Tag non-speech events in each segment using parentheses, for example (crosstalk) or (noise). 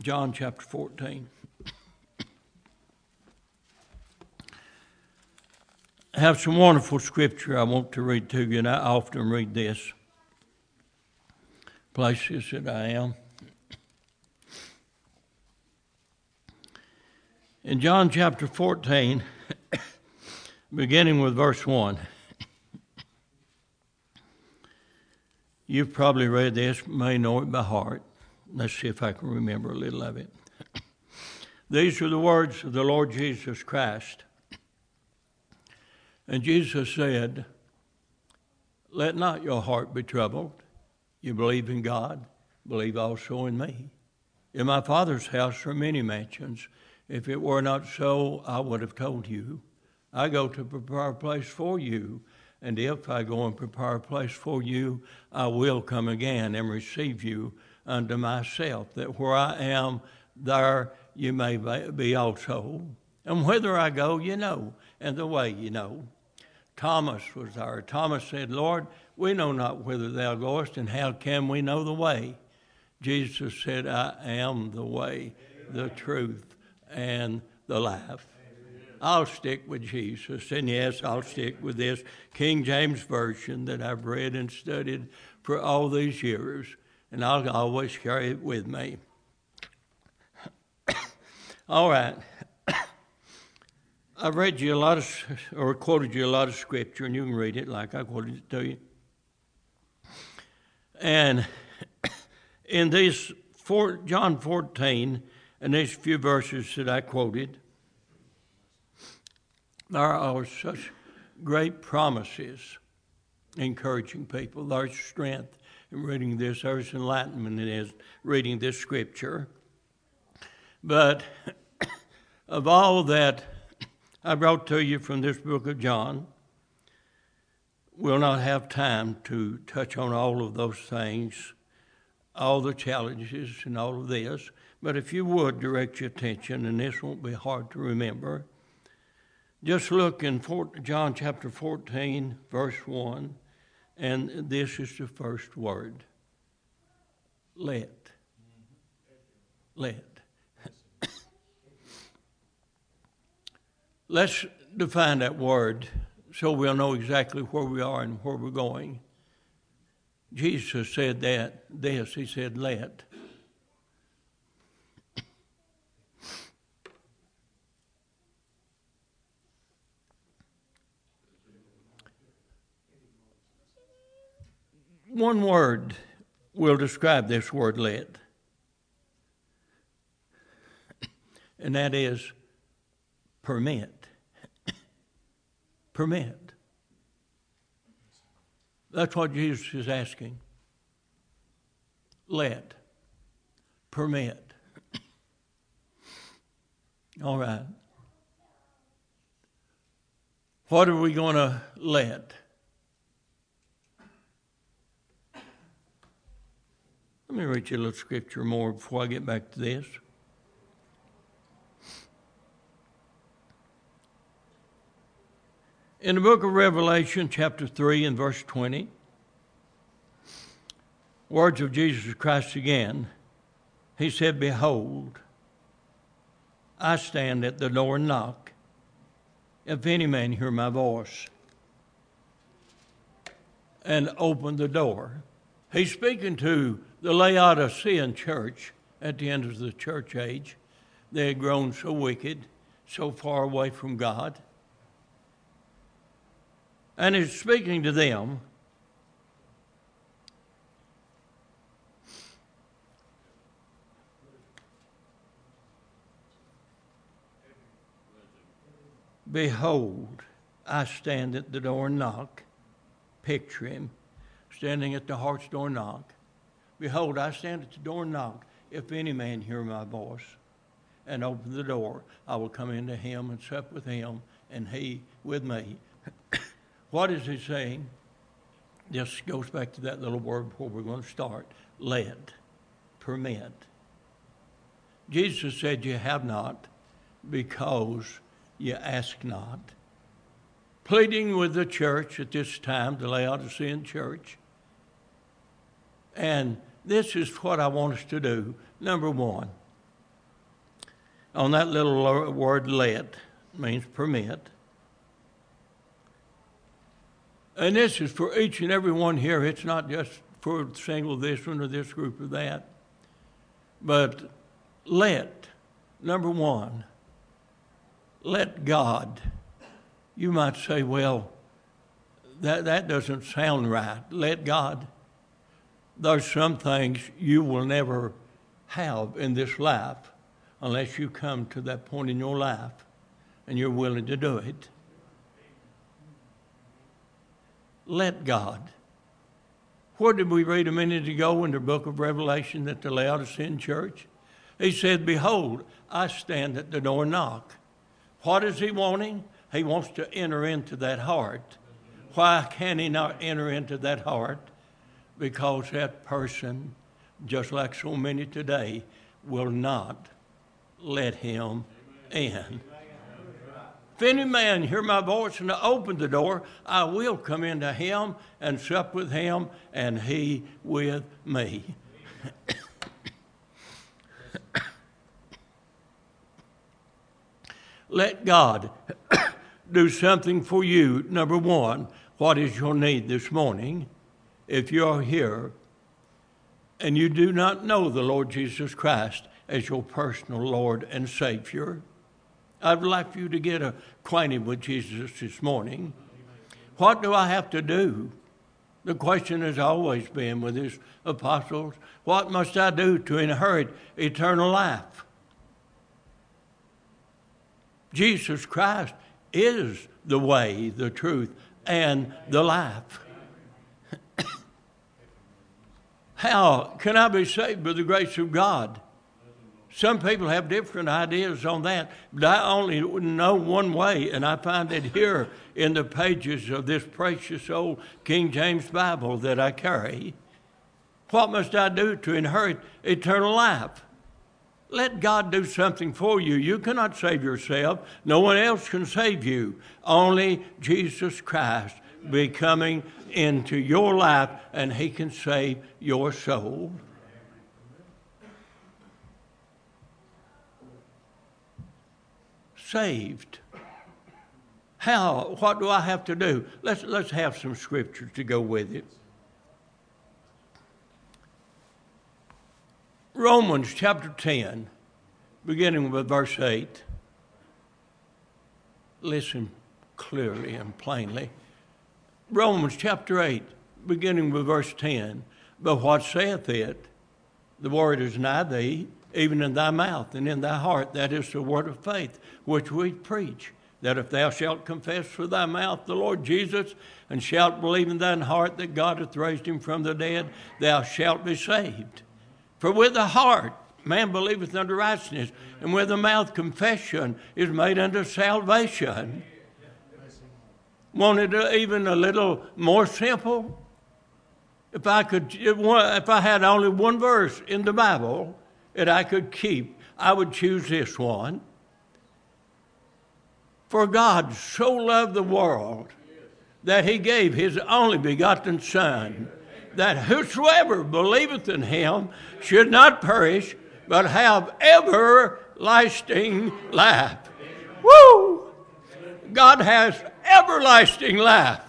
John chapter 14. I have some wonderful scripture I want to read to you, and I often read this places that I am. In John chapter 14, (coughs) beginning with verse 1. You've probably read this, may know it by heart. Let's see if I can remember a little of it. These are the words of the Lord Jesus Christ. And Jesus said, Let not your heart be troubled. You believe in God, believe also in me. In my Father's house are many mansions. If it were not so, I would have told you. I go to prepare a place for you. And if I go and prepare a place for you, I will come again and receive you unto myself, that where I am, there you may be also. And whither I go, you know, and the way you know. Thomas was there. Thomas said, Lord, we know not whither thou goest, and how can we know the way? Jesus said, I am the way, the truth, and the life. I'll stick with Jesus. And yes, I'll stick with this King James Version that I've read and studied for all these years, and I'll always carry it with me. (coughs) all right. (coughs) I've read you a lot of, or quoted you a lot of scripture, and you can read it like I quoted it to you. And (coughs) in these four, John 14 and these few verses that I quoted, there are such great promises encouraging people. There's strength reading this, there's enlightenment in reading this scripture. But (coughs) of all that I brought to you from this book of John, we'll not have time to touch on all of those things, all the challenges, and all of this. But if you would direct your attention, and this won't be hard to remember just look in John chapter 14, verse 1, and this is the first word let. Let. (coughs) Let's define that word so we'll know exactly where we are and where we're going. Jesus said that, this, he said, let. One word will describe this word let, and that is permit. permit. That's what Jesus is asking. Let. Permit. All right. What are we going to let? Let me read you a little scripture more before I get back to this. In the book of Revelation, chapter 3, and verse 20, words of Jesus Christ again, he said, Behold, I stand at the door and knock. If any man hear my voice and open the door, he's speaking to the Laodicean church at the end of the church age, they had grown so wicked, so far away from God. And he's speaking to them. Behold, I stand at the door and knock. Picture him standing at the heart's door knock. Behold, I stand at the door and knock. If any man hear my voice and open the door, I will come into him and sup with him, and he with me. (coughs) what is he saying? This goes back to that little word before we're going to start. Let, permit. Jesus said, You have not because you ask not. Pleading with the church at this time, the Laodicean church. And this is what I want us to do. Number one, on that little word let means permit. And this is for each and every one here. It's not just for single this one or this group or that. But let, number one, let God. You might say, well, that, that doesn't sound right. Let God. There's some things you will never have in this life unless you come to that point in your life and you're willing to do it. let God. What did we read a minute ago in the book of Revelation that the Laodicean church? He said, Behold, I stand at the door and knock. What is he wanting? He wants to enter into that heart. Why can he not enter into that heart? Because that person, just like so many today, will not let him in. If any man hear my voice and open the door, I will come into him and sup with him, and he with me. Let God (coughs) do something for you. Number one, what is your need this morning? If you're here and you do not know the Lord Jesus Christ as your personal Lord and Savior, I'd like for you to get acquainted with Jesus this morning. What do I have to do? The question has always been with his apostles what must I do to inherit eternal life? Jesus Christ is the way, the truth, and the life. How can I be saved by the grace of God? Some people have different ideas on that, but I only know one way, and I find it here in the pages of this precious old King James Bible that I carry. What must I do to inherit eternal life? Let God do something for you. You cannot save yourself. No one else can save you. Only Jesus Christ be coming into your life, and He can save your soul. saved. How? What do I have to do? Let's, let's have some scriptures to go with it. Romans chapter 10, beginning with verse 8. Listen clearly and plainly. Romans chapter 8, beginning with verse 10. But what saith it? The word is nigh thee, even in thy mouth and in thy heart. That is the word of faith which we preach. That if thou shalt confess with thy mouth the Lord Jesus, and shalt believe in thine heart that God hath raised him from the dead, thou shalt be saved. For with the heart man believeth unto righteousness, and with the mouth confession is made unto salvation. Wanted even a little more simple? If I could, if I had only one verse in the Bible that I could keep, I would choose this one. For God so loved the world that he gave his only begotten Son, that whosoever believeth in him should not perish, but have everlasting life. Woo! God has everlasting life,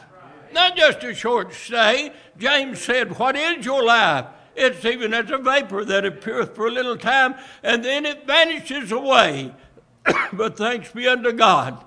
not just a short stay. James said, What is your life? It's even as a vapor that appeareth for a little time and then it vanishes away. (coughs) but thanks be unto God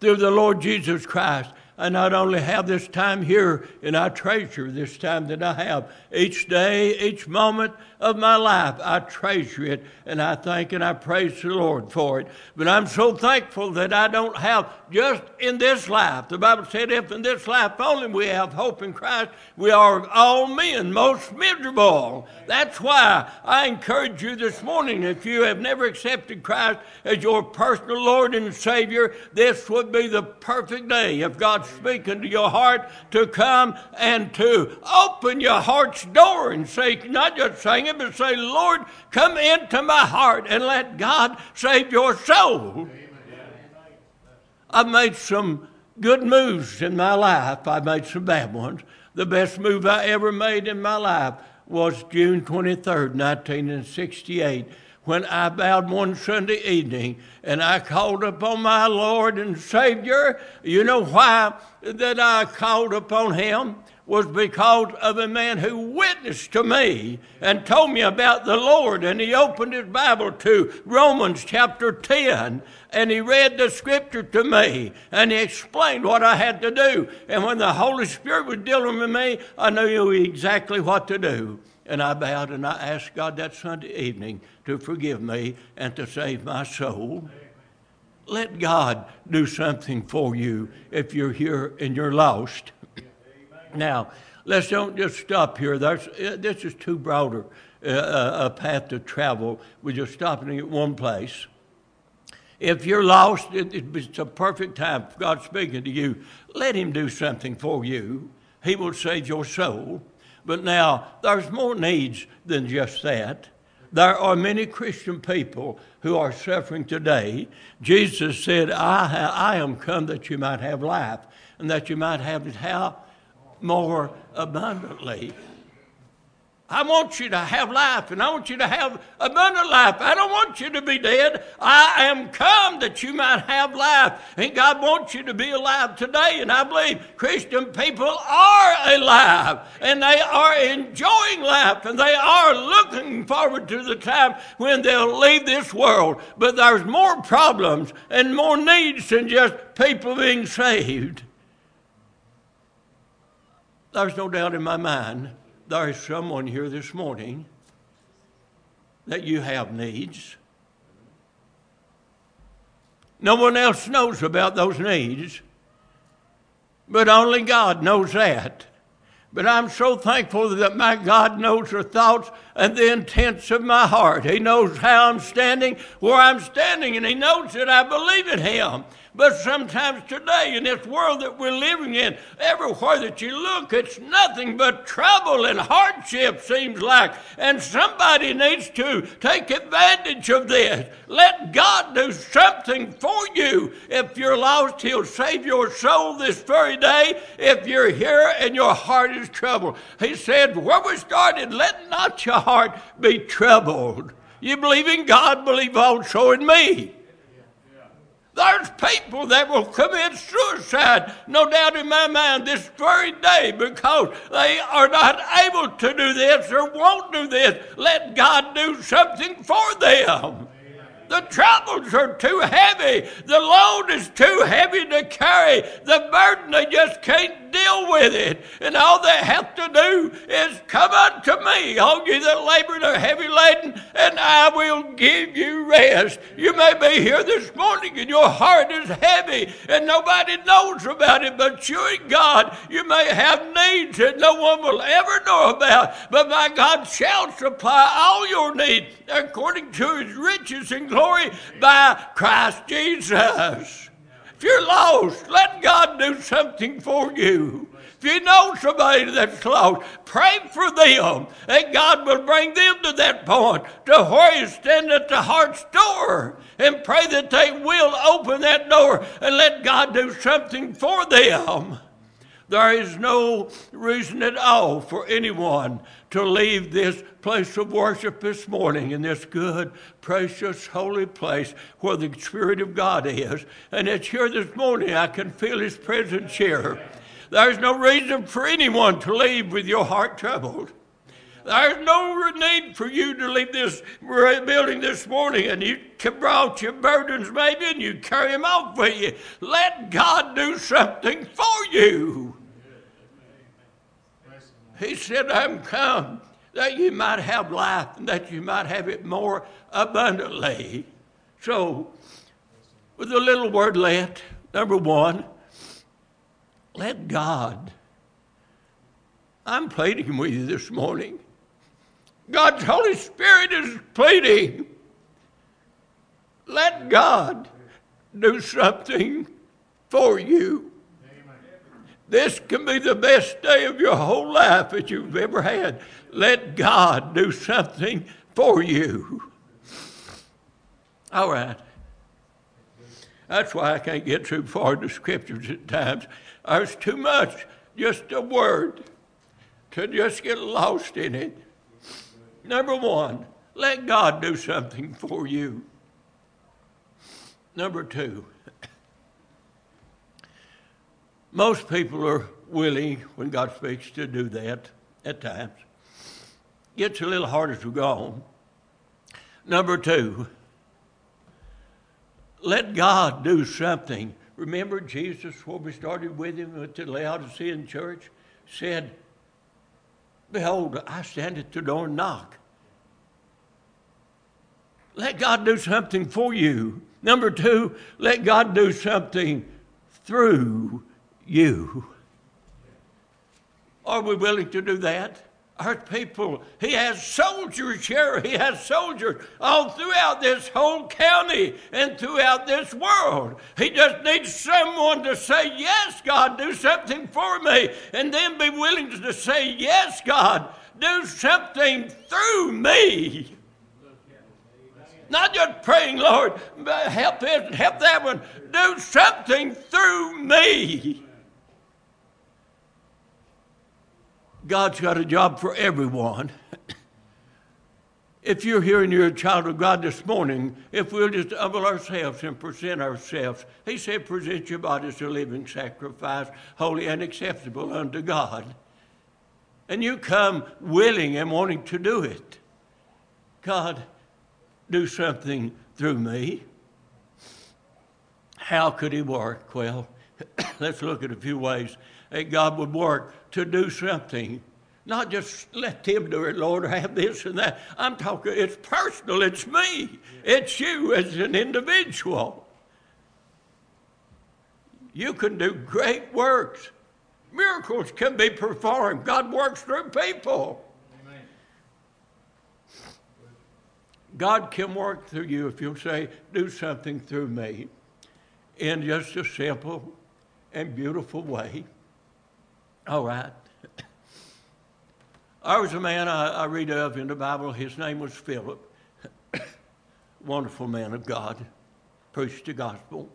through the Lord Jesus Christ. I not only have this time here, and I treasure this time that I have each day, each moment of my life. I treasure it, and I thank and I praise the Lord for it. But I'm so thankful that I don't have just in this life. The Bible said, if in this life only we have hope in Christ, we are all men most miserable. That's why I encourage you this morning, if you have never accepted Christ as your personal Lord and Savior, this would be the perfect day if God's speaking to your heart to come and to open your heart's door and say, not just sing it, but say, Lord, come into my heart and let God save your soul. I've made some good moves in my life. I've made some bad ones. The best move I ever made in my life was June 23rd, 1968, when I bowed one Sunday evening and I called upon my Lord and Savior. You know why that I called upon Him? Was because of a man who witnessed to me and told me about the Lord. And he opened his Bible to Romans chapter 10 and he read the scripture to me and he explained what I had to do. And when the Holy Spirit was dealing with me, I knew exactly what to do. And I bowed and I asked God that Sunday evening to forgive me and to save my soul. Let God do something for you if you're here and you're lost. Now, let's don't just stop here. There's, uh, this is too broader uh, a path to travel. We're just stopping at one place. If you're lost, it, it's a perfect time for God speaking to you. Let Him do something for you. He will save your soul. But now, there's more needs than just that. There are many Christian people who are suffering today. Jesus said, I, I am come that you might have life, and that you might have it how? More abundantly. I want you to have life and I want you to have abundant life. I don't want you to be dead. I am come that you might have life. And God wants you to be alive today. And I believe Christian people are alive and they are enjoying life and they are looking forward to the time when they'll leave this world. But there's more problems and more needs than just people being saved. There's no doubt in my mind there is someone here this morning that you have needs. No one else knows about those needs, but only God knows that. But I'm so thankful that my God knows the thoughts and the intents of my heart. He knows how I'm standing, where I'm standing, and He knows that I believe in Him. But sometimes today, in this world that we're living in, everywhere that you look, it's nothing but trouble and hardship, seems like. And somebody needs to take advantage of this. Let God do something for you. If you're lost, He'll save your soul this very day. If you're here and your heart is troubled, He said, Where we started, let not your heart be troubled. You believe in God, believe also in me. There's people that will commit suicide, no doubt in my mind, this very day because they are not able to do this or won't do this. Let God do something for them. The troubles are too heavy. The load is too heavy to carry. The burden, they just can't deal with it. And all they have to do is come unto me, all you that labor and are heavy laden, and I will give you rest. You may be here this morning and your heart is heavy and nobody knows about it, but you and God, you may have needs that no one will ever know about, but my God shall supply all your needs according to his riches and glory by Christ Jesus. If you're lost, let God do something for you. If you know somebody that's lost, pray for them, and God will bring them to that point to where you stand at the heart's door and pray that they will open that door and let God do something for them. There is no reason at all for anyone to leave this place of worship this morning in this good, precious, holy place where the Spirit of God is. And it's here this morning. I can feel His presence here. There's no reason for anyone to leave with your heart troubled. There's no need for you to leave this building this morning and you brought your burdens maybe and you carry them off with you. Let God do something for you. He said, I'm come that you might have life and that you might have it more abundantly. So, with a little word let, number one, let God. I'm pleading with you this morning. God's Holy Spirit is pleading. Let God do something for you. This can be the best day of your whole life that you've ever had. Let God do something for you. All right. That's why I can't get too far into scriptures at times. There's too much, just a word, to just get lost in it. Number one, let God do something for you. Number two, most people are willing, when God speaks, to do that at times. Gets a little harder to go on. Number two, let God do something. Remember Jesus, when we started with him at the Laodicean church, said, Behold, I stand at the door and knock. Let God do something for you. Number two, let God do something through you. Are we willing to do that? Our people, he has soldiers here. He has soldiers all throughout this whole county and throughout this world. He just needs someone to say, Yes, God, do something for me. And then be willing to say, Yes, God, do something through me. Not just praying, Lord, help this, help that one. Do something through me. God's got a job for everyone. if you're here and you're a child of God this morning, if we'll just humble ourselves and present ourselves, He said, present your bodies a living sacrifice, holy and acceptable unto God. And you come willing and wanting to do it. God, do something through me. How could He work? Well, (coughs) let's look at a few ways that God would work to do something. Not just let them do it, Lord, have this and that. I'm talking, it's personal, it's me, it's you as an individual. You can do great works. Miracles can be performed. God works through people. God can work through you if you'll say, Do something through me in just a simple and beautiful way. All right. There was a man I, I read of in the Bible. His name was Philip. (coughs) Wonderful man of God. Preached the gospel.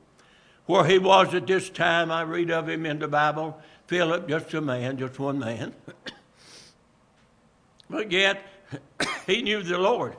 Where he was at this time, I read of him in the Bible. Philip, just a man, just one man. (coughs) but yet, (coughs) he knew the Lord.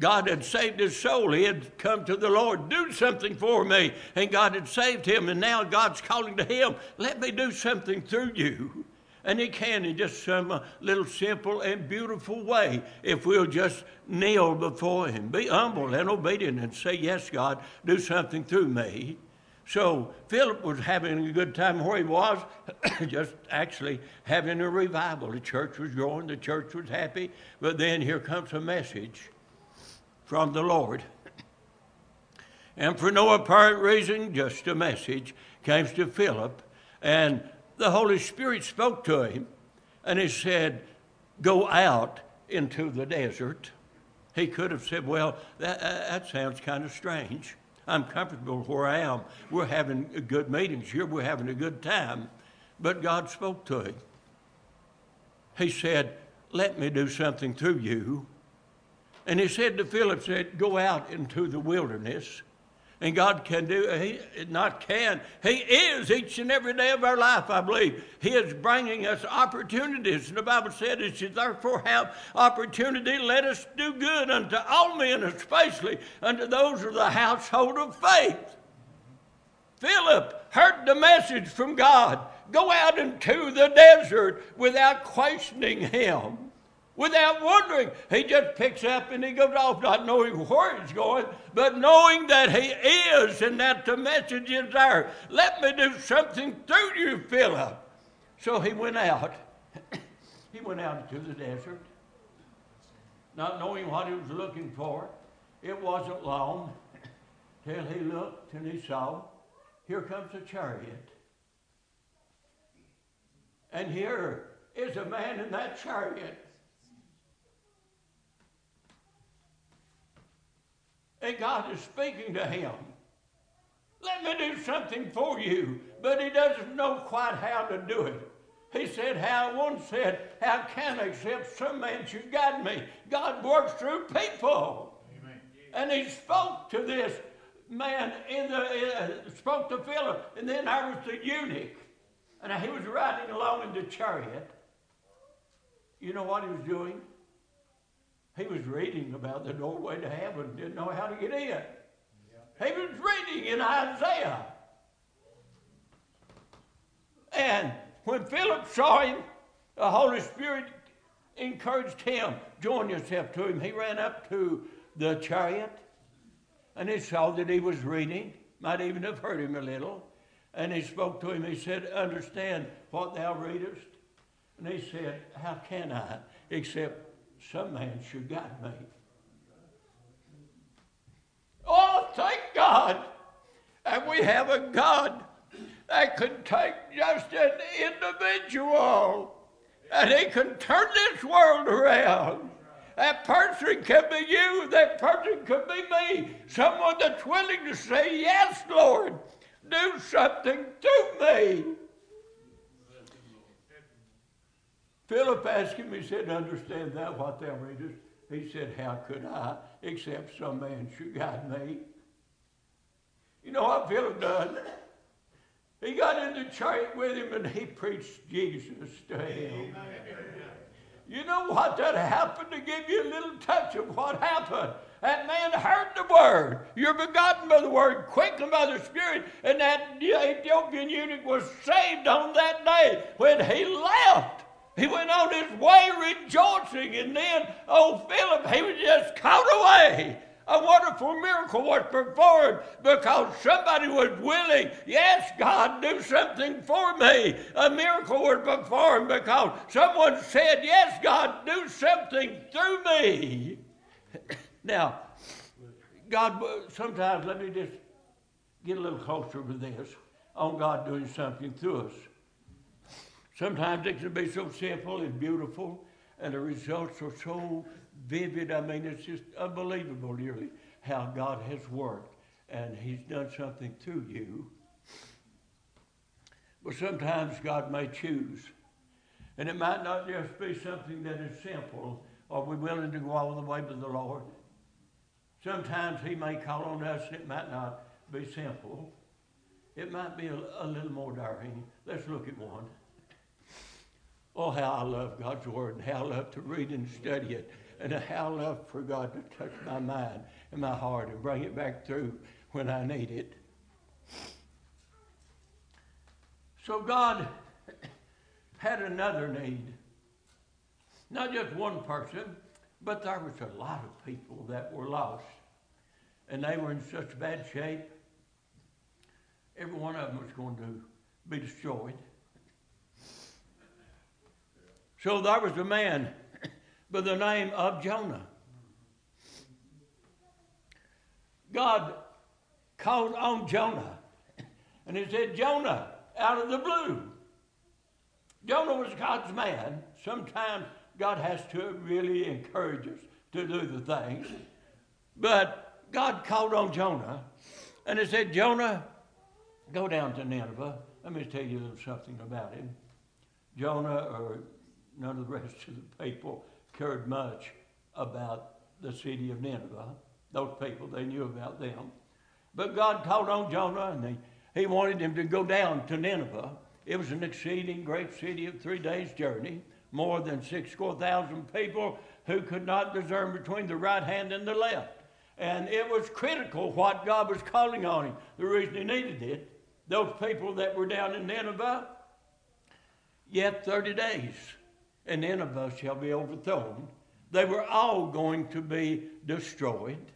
God had saved his soul. He had come to the Lord, do something for me. And God had saved him. And now God's calling to him, let me do something through you. And he can in just some uh, little simple and beautiful way if we'll just kneel before him. Be humble and obedient and say, Yes, God, do something through me. So Philip was having a good time where he was, (coughs) just actually having a revival. The church was growing, the church was happy, but then here comes a message from the Lord. And for no apparent reason, just a message came to Philip, and the Holy Spirit spoke to him, and he said, Go out into the desert. He could have said, Well, that, uh, that sounds kind of strange. I'm comfortable where I am. We're having good meetings here, we're having a good time. But God spoke to him. He said, Let me do something through you and he said to Philip, said, Go out into the wilderness. And God can do, He not can, He is each and every day of our life, I believe. He is bringing us opportunities. And the Bible said, should therefore have opportunity. Let us do good unto all men, especially unto those of the household of faith. Philip heard the message from God go out into the desert without questioning Him without wondering. He just picks up and he goes off, not knowing where he's going, but knowing that he is and that the message is there. Let me do something through you, Philip. So he went out. (coughs) he went out into the desert, not knowing what he was looking for. It wasn't long (coughs) till he looked and he saw, here comes a chariot. And here is a man in that chariot and God is speaking to him. Let me do something for you. But he doesn't know quite how to do it. He said, How one said, How can I except some man should guide me? God works through people. Amen. And he spoke to this man in the uh, spoke to Philip, and then I was the eunuch. And he was riding along in the chariot. You know what he was doing? He was reading about the doorway to heaven, didn't know how to get in. He was reading in Isaiah. And when Philip saw him, the Holy Spirit encouraged him, join yourself to him. He ran up to the chariot and he saw that he was reading, might even have heard him a little. And he spoke to him. He said, Understand what thou readest? And he said, How can I, except some man should guide me? Oh, thank God. And we have a God that can take just an individual and he can turn this world around. That person can be you, that person could be me, someone that's willing to say, Yes, Lord, do something to me. Philip asked him, he said, Understand that what thou readest? He said, How could I, except some man should guide me? You know what Philip done? He got in the chariot with him and he preached Jesus to him. You know what? That happened to give you a little touch of what happened. That man heard the word. You're begotten by the word, quickened by the Spirit. And that Ethiopian eunuch was saved on that day when he left. He went on his way rejoicing. And then, oh, Philip, he was just caught away a wonderful miracle was performed because somebody was willing. Yes, God, do something for me. A miracle was performed because someone said, Yes, God, do something through me. (coughs) now, God, sometimes let me just get a little closer with this on God doing something through us. Sometimes it can be so simple and beautiful, and the results are so vivid. I mean, it's just unbelievable, really, how God has worked and He's done something through you. But sometimes God may choose. And it might not just be something that is simple. Are we willing to go all the way with the Lord? Sometimes He may call on us and it might not be simple. It might be a, a little more daring. Let's look at one. Oh, how I love God's Word and how I love to read and study it and how I love for God to touch my mind and my heart and bring it back through when I need it. So God had another need. Not just one person, but there was a lot of people that were lost. And they were in such bad shape. Every one of them was going to be destroyed. So there was a man (coughs) by the name of Jonah. God called on Jonah (coughs) and he said, Jonah, out of the blue. Jonah was God's man. Sometimes God has to really encourage us to do the things. But God called on Jonah and he said, Jonah, go down to Nineveh. Let me tell you something about him. Jonah, or none of the rest of the people, cared much about the city of Nineveh. Those people, they knew about them. But God called on Jonah and he, he wanted him to go down to Nineveh. It was an exceeding great city of three days' journey, more than six score thousand people who could not discern between the right hand and the left. And it was critical what God was calling on him, the reason he needed it. Those people that were down in Nineveh, yet 30 days and Nineveh shall be overthrown. They were all going to be destroyed.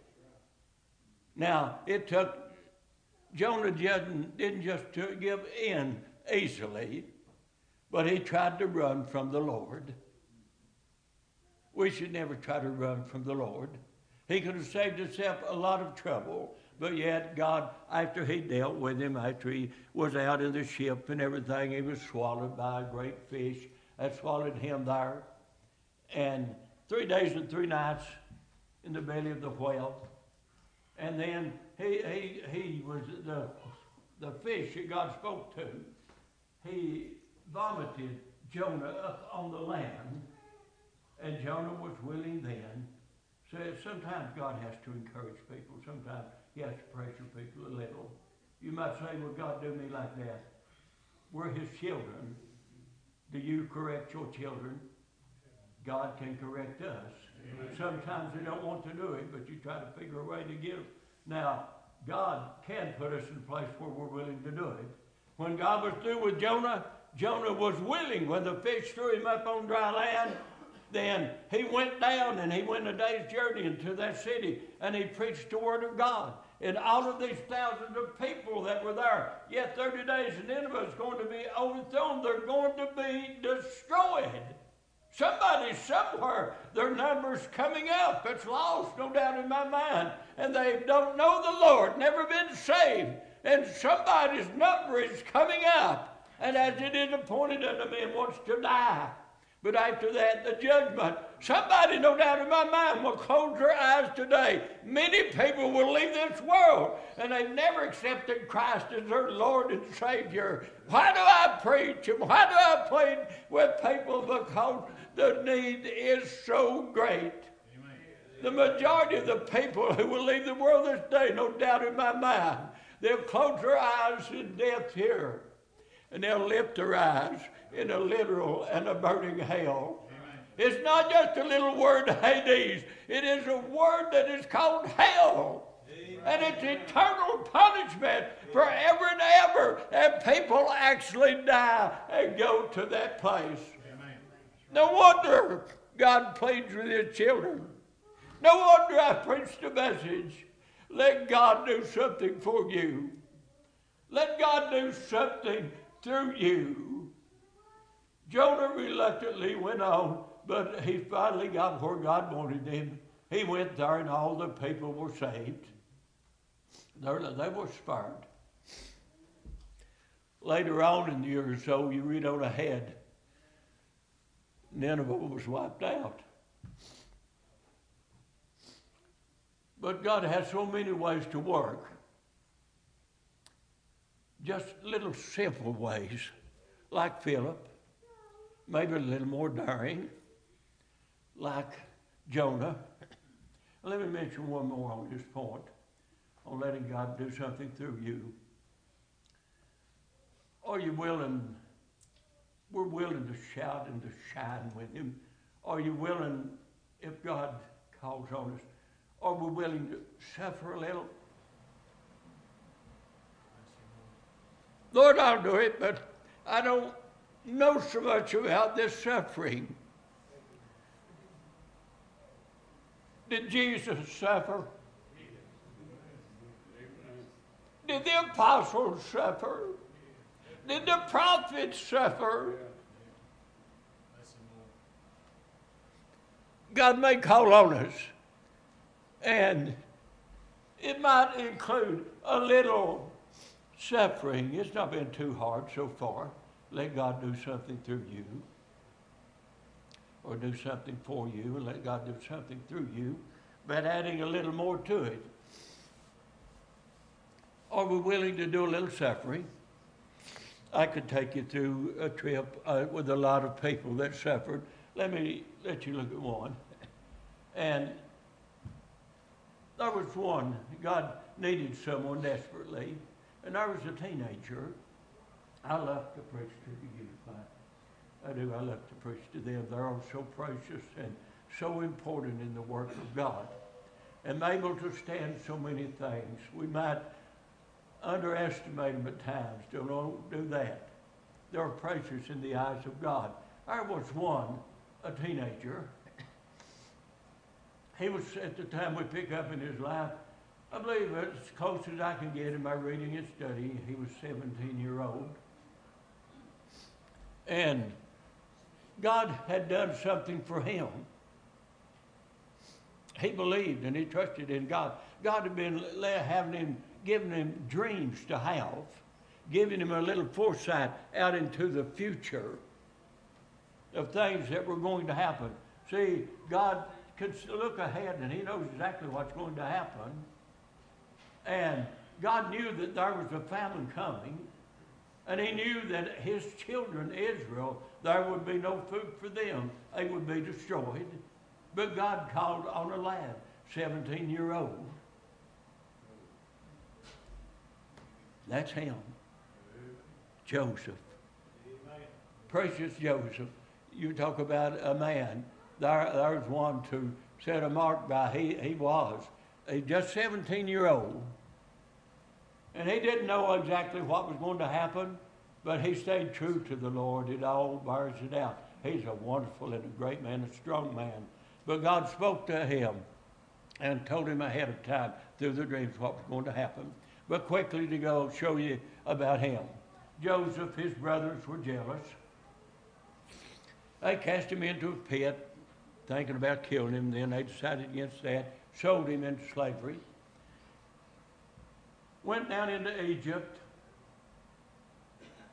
Now, it took, Jonah didn't just give in easily, but he tried to run from the Lord. We should never try to run from the Lord. He could have saved himself a lot of trouble, but yet God, after he dealt with him, after he was out in the ship and everything, he was swallowed by a great fish that swallowed him there. And three days and three nights in the belly of the whale. And then he, he, he was the, the fish that God spoke to. He vomited Jonah up on the land, and Jonah was willing then. So sometimes God has to encourage people. Sometimes he has to pressure people a little. You might say, well, God do me like that. We're his children. Do you correct your children? God can correct us. Sometimes they don't want to do it, but you try to figure a way to get them. Now, God can put us in a place where we're willing to do it. When God was through with Jonah, Jonah was willing. When the fish threw him up on dry land, then he went down and he went a day's journey into that city and he preached the word of God. And all of these thousands of people that were there, yet 30 days and Nineveh is going to be overthrown. They're going to be destroyed. Somebody somewhere, their number's coming up. It's lost, no doubt in my mind. And they don't know the Lord, never been saved. And somebody's number is coming up. And as it is appointed unto men wants to die. But after that, the judgment. Somebody, no doubt in my mind, will close their eyes today. Many people will leave this world and they've never accepted Christ as their Lord and Savior. Why do I preach and why do I plead with people? Because the need is so great. The majority of the people who will leave the world this day, no doubt in my mind, they'll close their eyes in death here, and they'll lift their eyes in a literal and a burning hell. It's not just a little word Hades. It is a word that is called hell. And it's eternal punishment forever and ever. And people actually die and go to that place. No wonder God pleads with his children. No wonder I preached a message. Let God do something for you. Let God do something through you. Jonah reluctantly went on, but he finally got where God wanted him. He went there, and all the people were saved. They were spared. Later on in the year or so, you read on ahead, Nineveh was wiped out. But God has so many ways to work. Just little simple ways, like Philip, maybe a little more daring, like Jonah. Let me mention one more on this point on letting God do something through you. Are you willing we're willing to shout and to shine with Him? Are you willing, if God calls on us, are we willing to suffer a little? Lord, I'll do it, but I don't know so much about this suffering. Did Jesus suffer? Did the apostles suffer? Did the prophets suffer? God may call on us, and it might include a little suffering. It's not been too hard so far. Let God do something through you, or do something for you, and let God do something through you, but adding a little more to it. Are we willing to do a little suffering? I could take you through a trip uh, with a lot of people that suffered. Let me let you look at one. And there was one, God needed someone desperately, and I was a teenager. I love to preach to the youth. I, do. I love to preach to them. They're all so precious and so important in the work of God and able to stand so many things. We might underestimate them at times. Don't do that. They're precious in the eyes of God. I was one, a teenager. He was, at the time we pick up in his life, I believe as close as I can get in my reading and study, he was 17 year old. And God had done something for him. He believed and he trusted in God. God had been having him giving him dreams to have, giving him a little foresight out into the future of things that were going to happen. See, God can look ahead and he knows exactly what's going to happen. And God knew that there was a famine coming. And he knew that his children, Israel, there would be no food for them. They would be destroyed. But God called on a lad, 17 year old, That's him. Joseph. Precious Joseph. You talk about a man. There, there's one to set a mark by. He, he was. He's just 17 year old. And he didn't know exactly what was going to happen, but he stayed true to the Lord. It all bears it out. He's a wonderful and a great man, a strong man. But God spoke to him and told him ahead of time through the dreams what was going to happen. But quickly to go show you about him. Joseph, his brothers were jealous. They cast him into a pit, thinking about killing him. Then they decided against that, sold him into slavery. Went down into Egypt,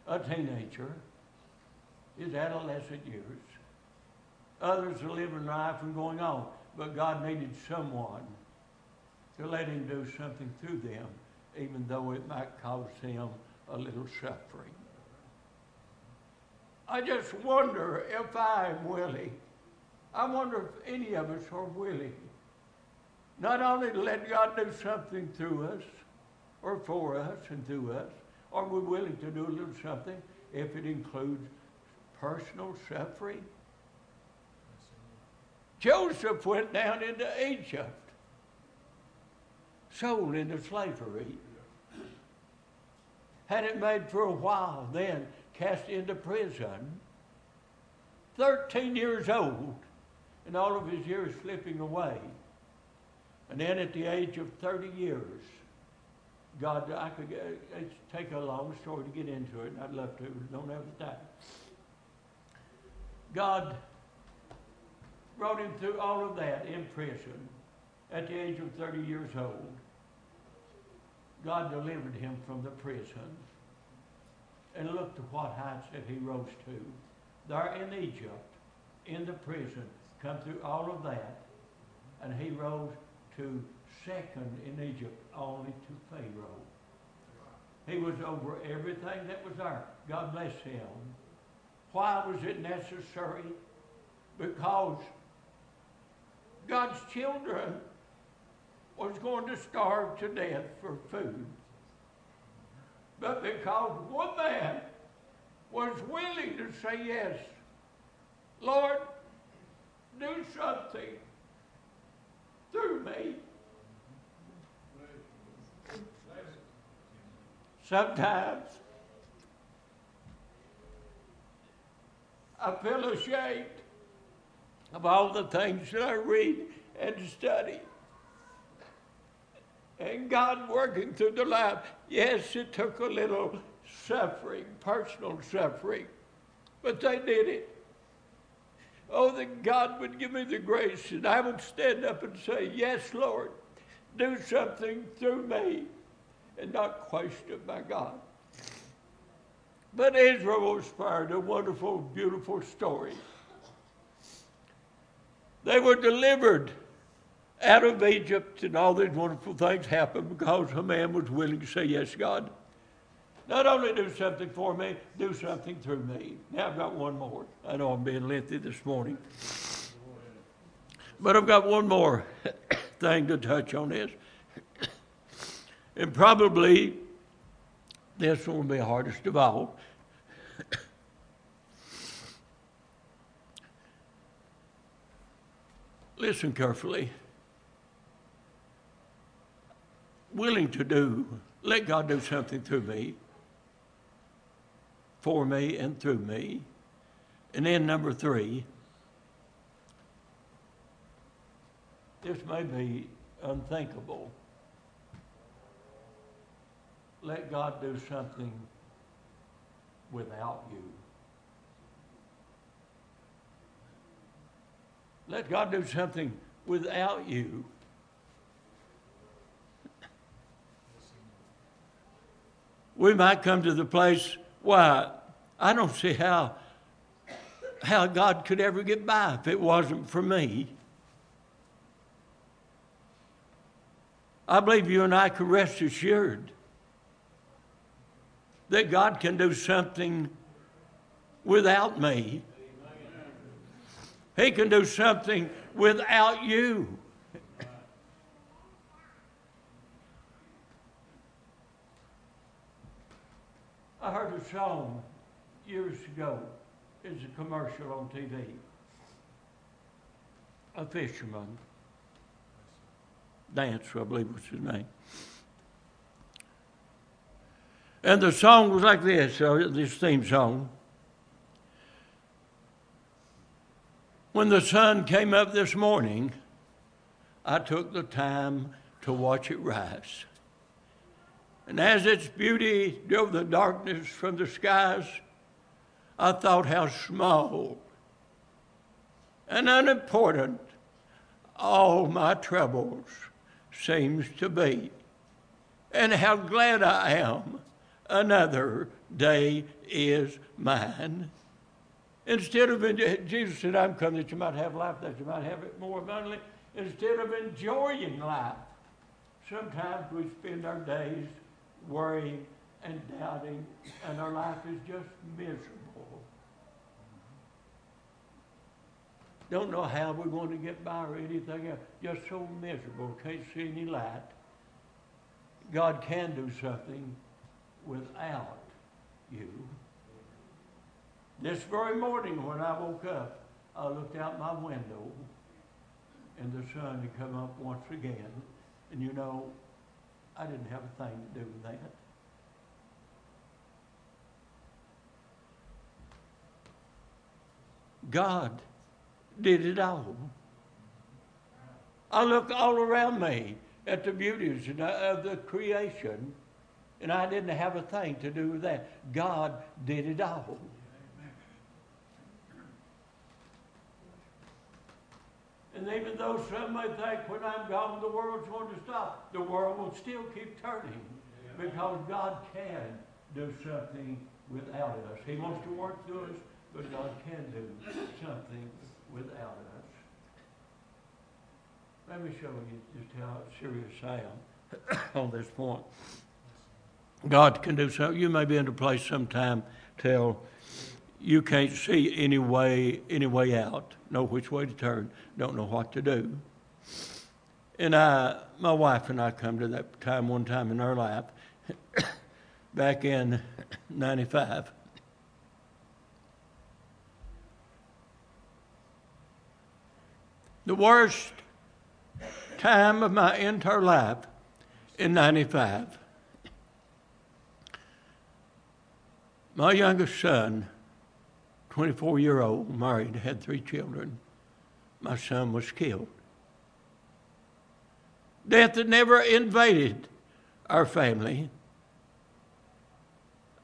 a teenager, his adolescent years. Others are living life and going on, but God needed someone to let him do something through them, even though it might cause him a little suffering. I just wonder if I'm willing. I wonder if any of us are willing not only to let God do something through us or for us and through us, are we willing to do a little something if it includes personal suffering? Joseph went down into Egypt, sold into slavery. Had it made for a while, then cast into prison. 13 years old, and all of his years slipping away. And then at the age of 30 years, God, I could uh, take a long story to get into it, and I'd love to, don't have the time. God brought him through all of that in prison at the age of 30 years old. God delivered him from the prison. And look to what heights that he rose to. There in Egypt, in the prison, come through all of that, and he rose to second in Egypt only to Pharaoh. He was over everything that was there. God bless him. Why was it necessary? Because God's children was going to starve to death for food. But because one man was willing to say yes, Lord, do something through me. Sometimes I feel ashamed of all the things that I read and study. And God working through the life. Yes, it took a little suffering, personal suffering, but they did it. Oh, that God would give me the grace and I would stand up and say, Yes, Lord, do something through me and not questioned by God. But Israel was spared a wonderful, beautiful story. They were delivered out of Egypt, and all these wonderful things happened because a man was willing to say, Yes, God. Not only do something for me, do something through me. Now I've got one more. I know I'm being lengthy this morning. But I've got one more (coughs) thing to touch on this. And probably this will be hardest of all. Listen carefully. Willing to do, let God do something through me, for me, and through me. And then number three, this may be unthinkable let God do something without you. Let God do something without you. We might come to the place, why, I don't see how, how God could ever get by if it wasn't for me. I believe you and I can rest assured that God can do something without me. He can do something without you. I heard a song years ago. It's a commercial on TV. A fisherman Dance, I believe was his name. And the song was like this, uh, this theme song. When the sun came up this morning, I took the time to watch it rise. And as its beauty drove the darkness from the skies, I thought how small and unimportant all my troubles seems to be. And how glad I am another day is mine. Instead of, Jesus said, I'm come that you might have life, that you might have it more abundantly. Instead of enjoying life, sometimes we spend our days worrying and doubting, and our life is just miserable. Don't know how we're going to get by or anything else. Just so miserable, can't see any light. God can do something without you. This very morning when I woke up, I looked out my window and the sun had come up once again. And you know, I didn't have a thing to do with that. God did it all. I look all around me at the beauties uh, of the creation, and I didn't have a thing to do with that. God did it all. And even though some may think when I'm gone the world's going to stop, the world will still keep turning because God can do something without us. He wants to work through us, but God can do something without us. Let me show you just how serious I am (coughs) on this point. God can do so. You may be in a place sometime till you can't see any way, any way out, know which way to turn, don't know what to do. And I, my wife and I come to that time one time in our life, (coughs) back in 95. The worst time of my entire life in 95. My youngest son, 24 year old, married, had three children. My son was killed. Death had never invaded our family.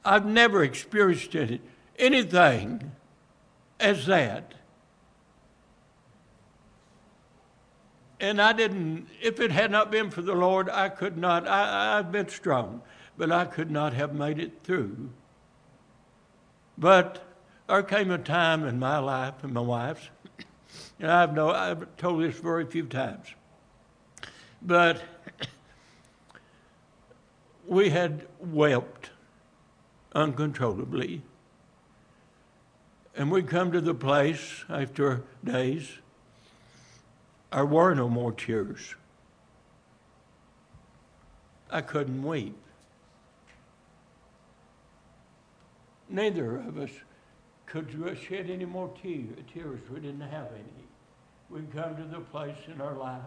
I've never experienced anything as that. And I didn't, if it had not been for the Lord, I could not, I, I've been strong, but I could not have made it through. But there came a time in my life and my wife's, and I've, no, I've told this very few times, but we had wept uncontrollably. And we'd come to the place after days there were no more tears. I couldn't weep. Neither of us could shed any more tears. We didn't have any. We'd come to the place in our life.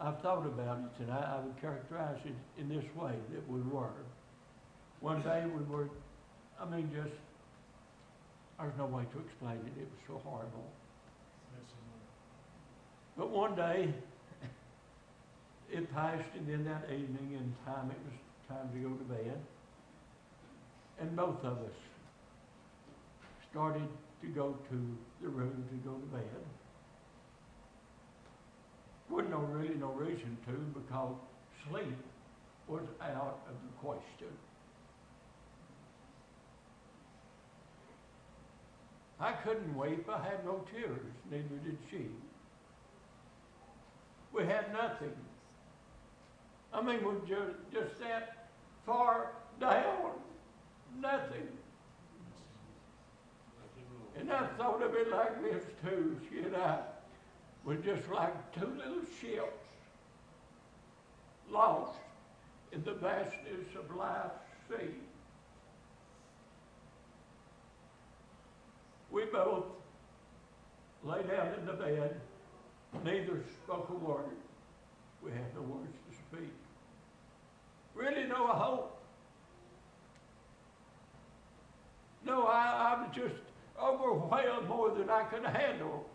I've thought about it, and I, I would characterize it in this way that we were. One day we were, I mean, just, there's no way to explain it. It was so horrible. But one day, (laughs) it passed, and then that evening, in time, it was time to go to bed. And both of us started to go to the room to go to bed. Wasn't no really no reason to because sleep was out of the question. I couldn't weep. I had no tears. Neither did she. We had nothing. I mean, we just, just sat far down, Nothing. And I thought of it like this too. She and I were just like two little ships lost in the vastness of life's sea. We both lay down in the bed. Neither spoke a word. We had no words to speak. Really no hope. No, I, I was just overwhelmed more than I could handle.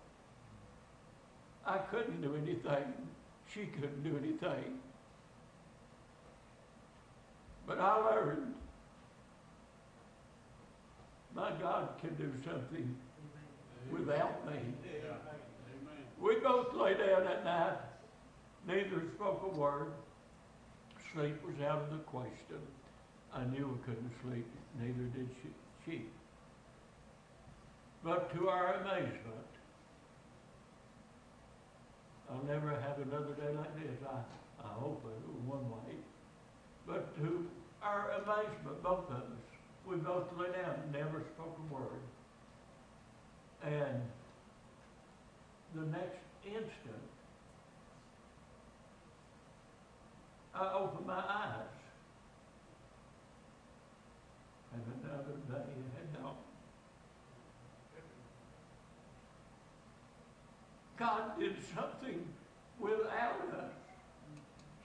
I couldn't do anything. She couldn't do anything. But I learned my God can do something without me. We both lay down at night. Neither spoke a word. Sleep was out of the question. I knew we couldn't sleep. Neither did she. But to our amazement, I'll never have another day like this. I, I hope it one way. But to our amazement, both of us, we both lay down never spoke a word. And the next instant, I opened my eyes. And another day had dawned. God did something without us.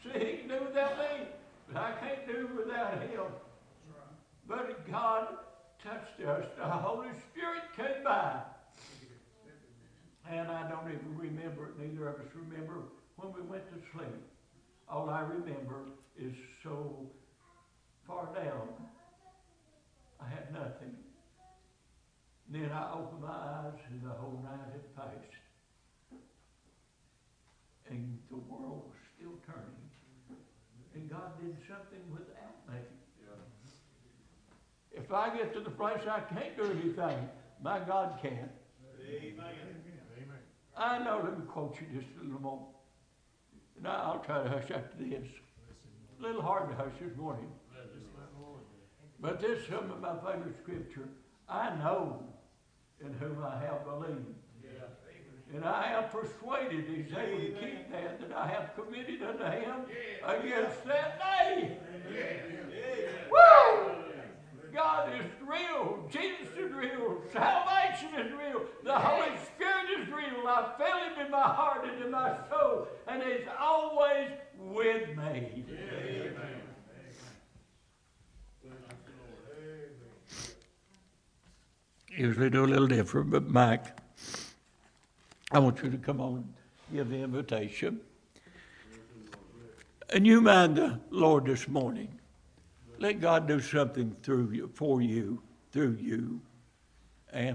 See, he can do without me, but I can't do without him. But God touched us. The Holy Spirit came by. And I don't even remember it. Neither of us remember when we went to sleep. All I remember is so far down, had nothing. Then I opened my eyes and the whole night had passed. And the world was still turning. And God did something without me. If I get to the place I can't do anything, my God can. Amen. I know, let me quote you just a little more. And I'll try to hush after this. A little hard to hush this morning. But this is some of my favorite scripture. I know in whom I have believed. And I am persuaded he's able to keep that that I have committed unto him against that day. Woo! God is real. Jesus is real. Salvation is real. The Holy Spirit is real. I feel Him in my heart and in my soul, and He's always with me. Amen. Usually do a little different, but Mike, I want you to come on and give the invitation. And you mind the Lord this morning. Let God do something through you, for you, through you.